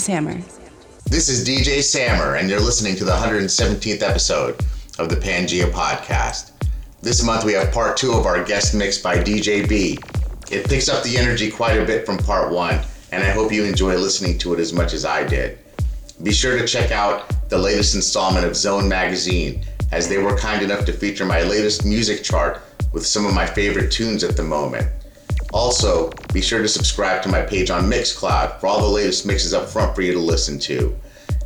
Samer. This is DJ Samer, and you're listening to the 117th episode of the Pangea Podcast. This month we have part two of our guest mix by DJ B. It picks up the energy quite a bit from part one, and I hope you enjoy listening to it as much as I did. Be sure to check out the latest installment of Zone Magazine, as they were kind enough to feature my latest music chart with some of my favorite tunes at the moment. Also, be sure to subscribe to my page on Mixcloud for all the latest mixes up front for you to listen to.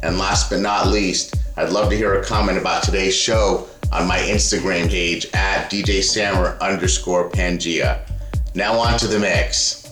And last but not least, I'd love to hear a comment about today's show on my Instagram page at DJ Samer underscore Pangea. Now on to the mix.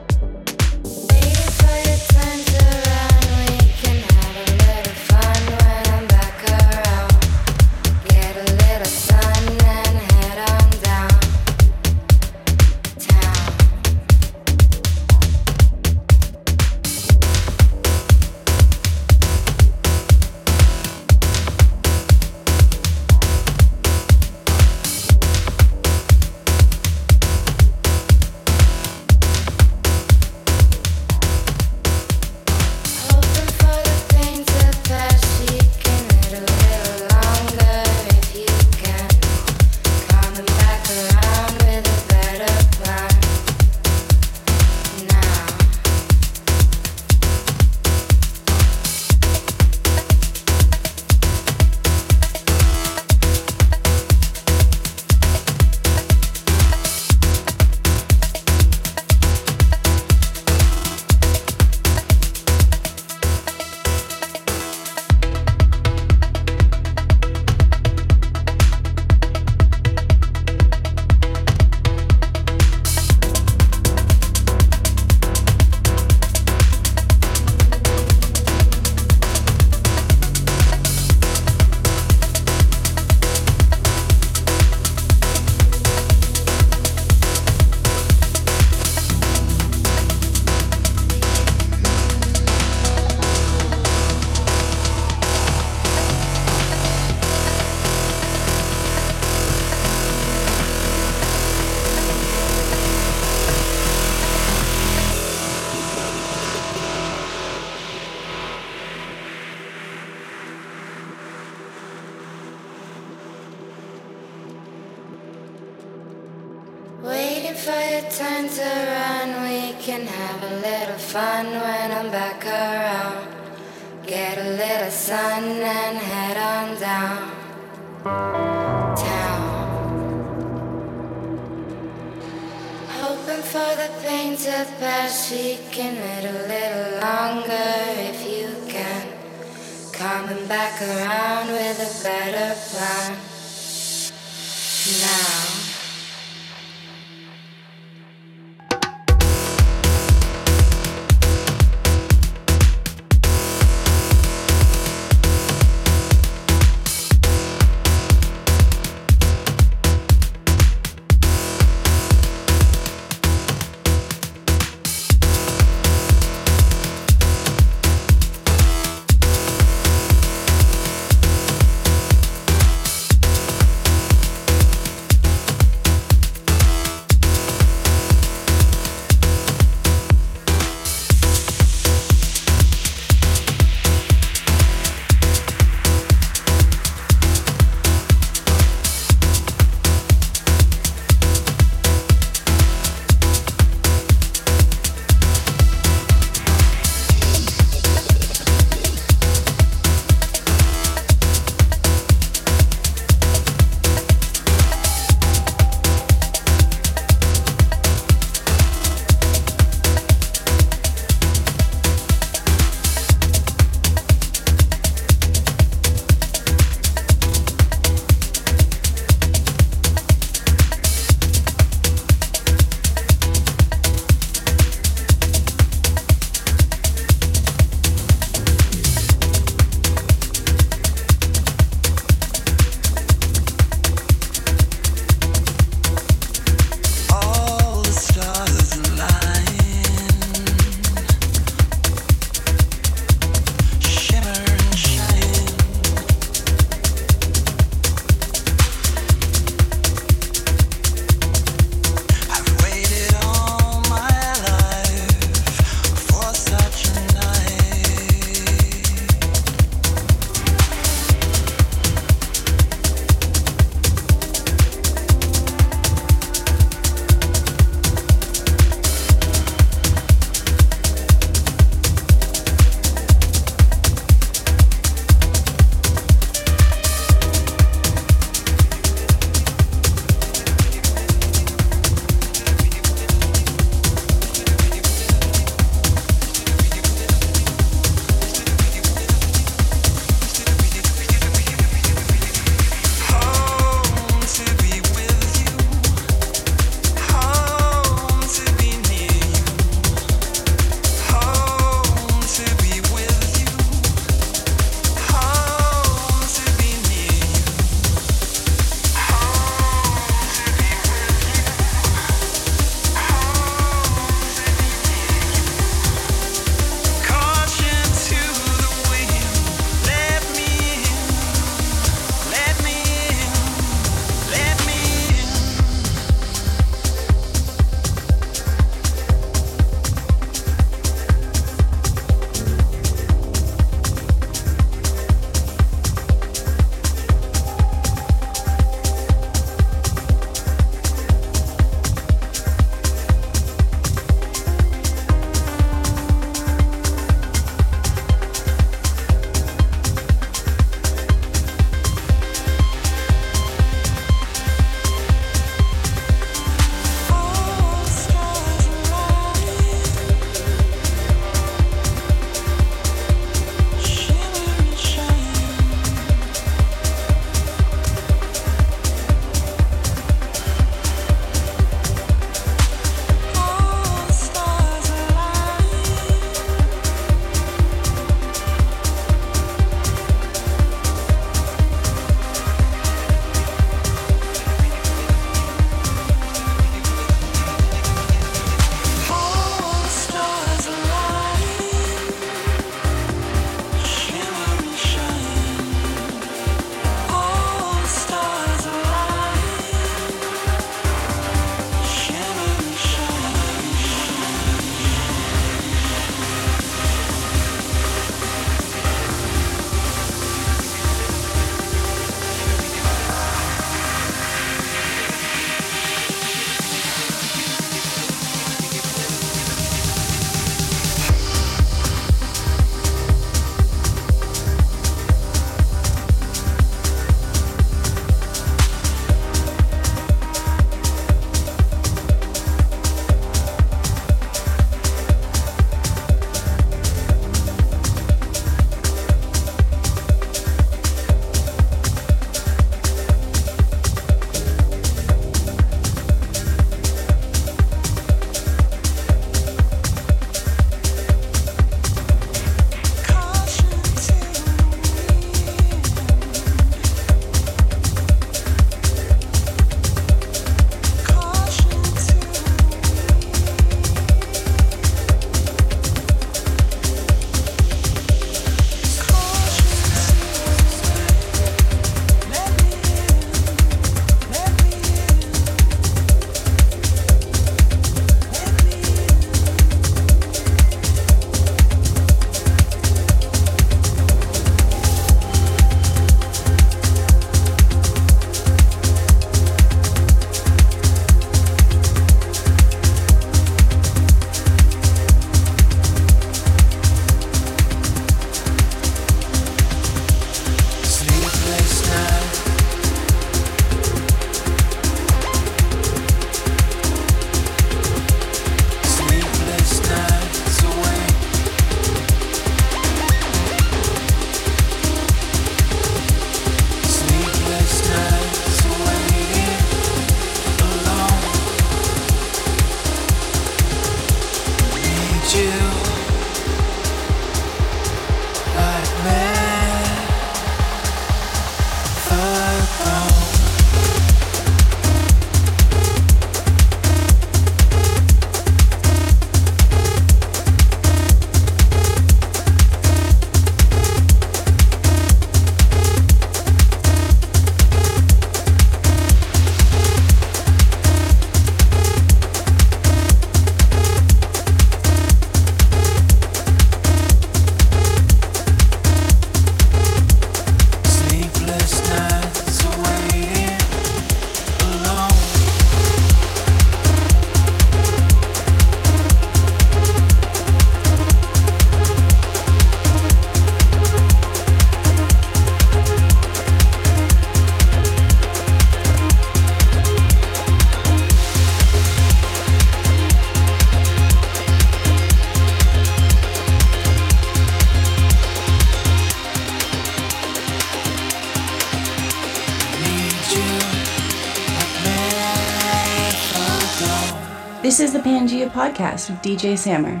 Podcast with DJ Samer.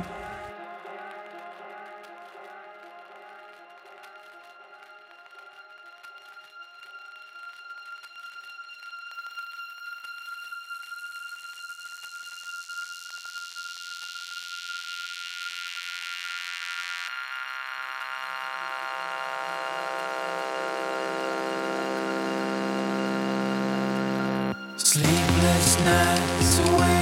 Sleepless nights waiting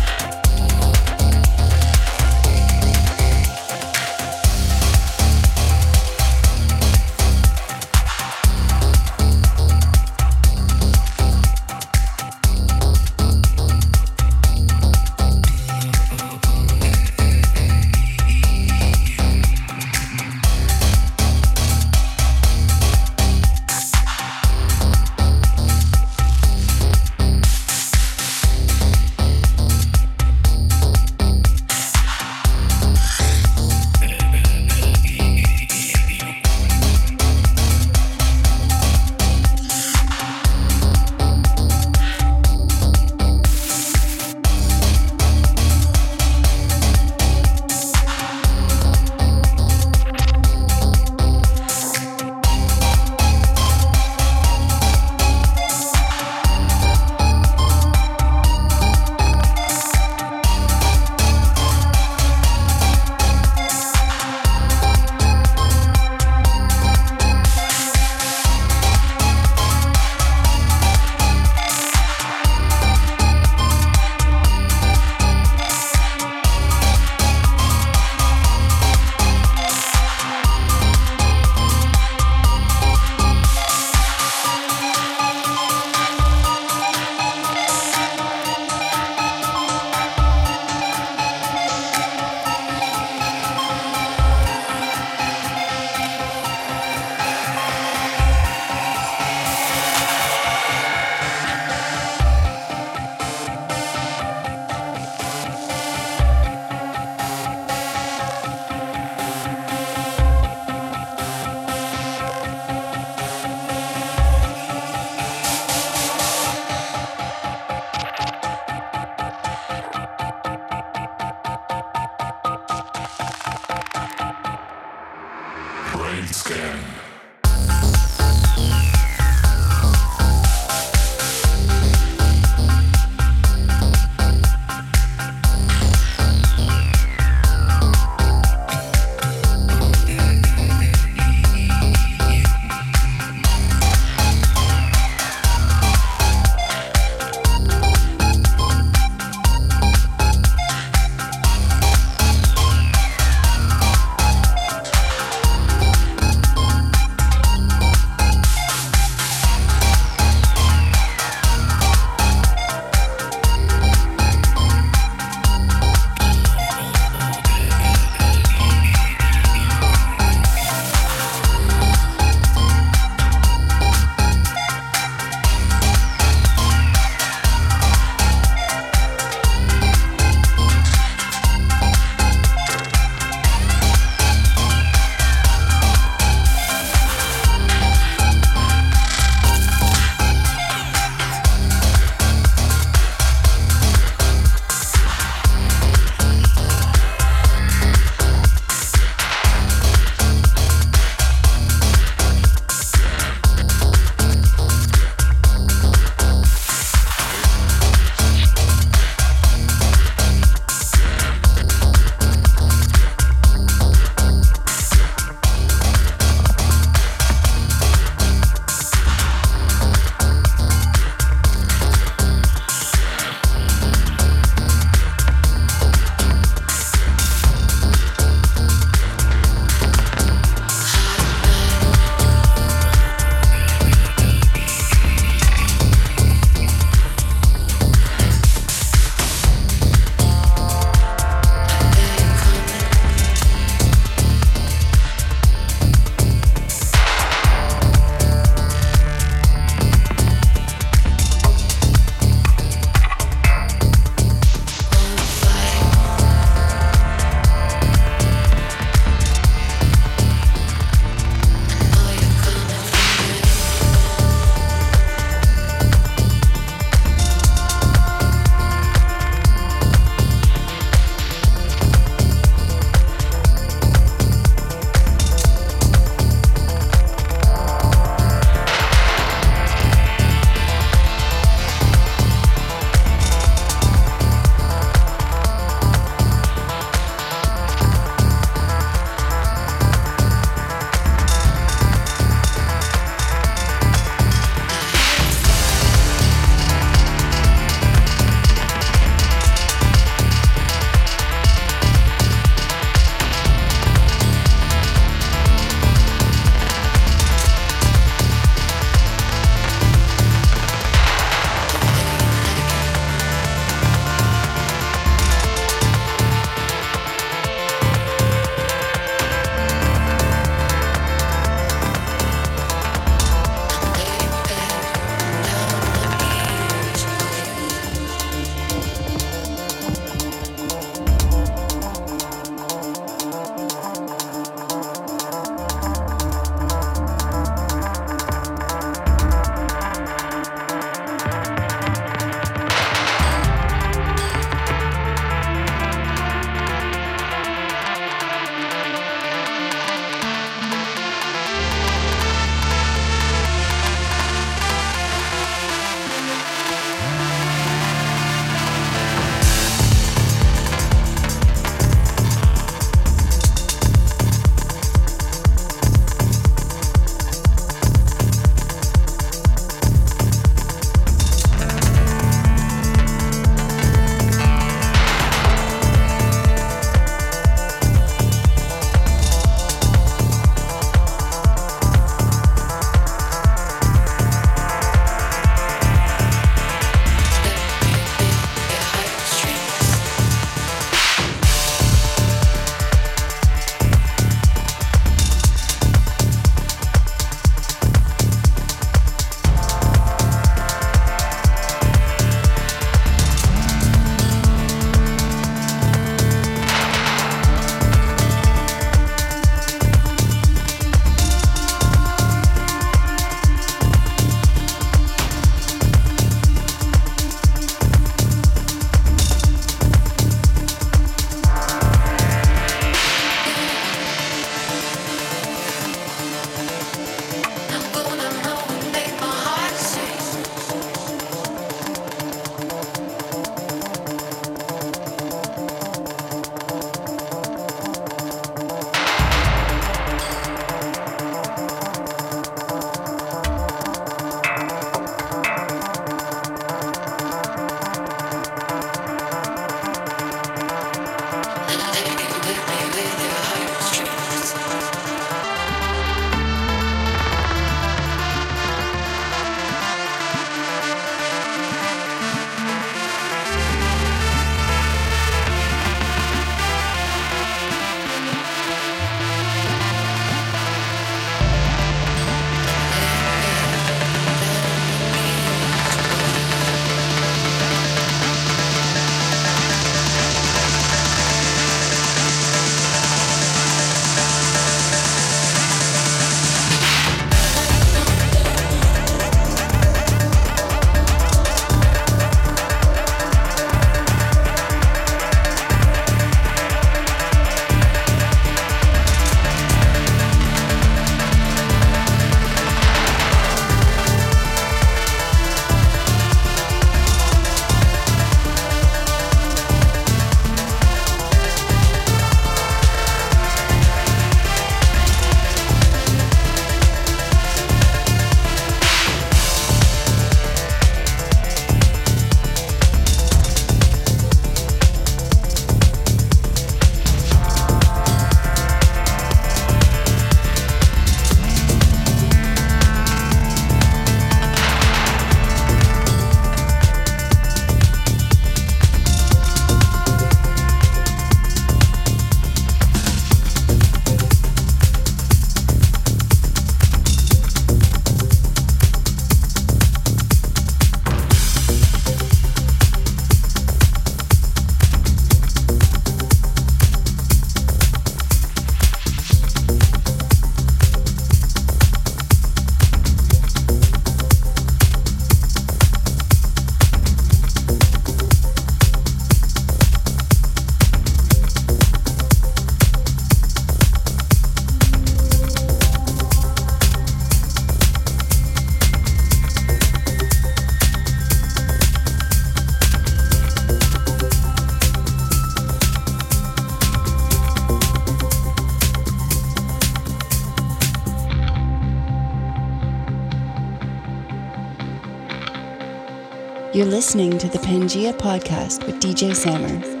You're listening to the Pangea Podcast with DJ Samer.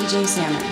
DJ Samer.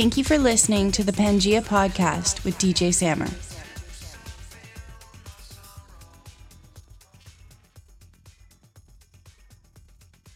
Thank you for listening to the Pangea podcast with DJ Samer.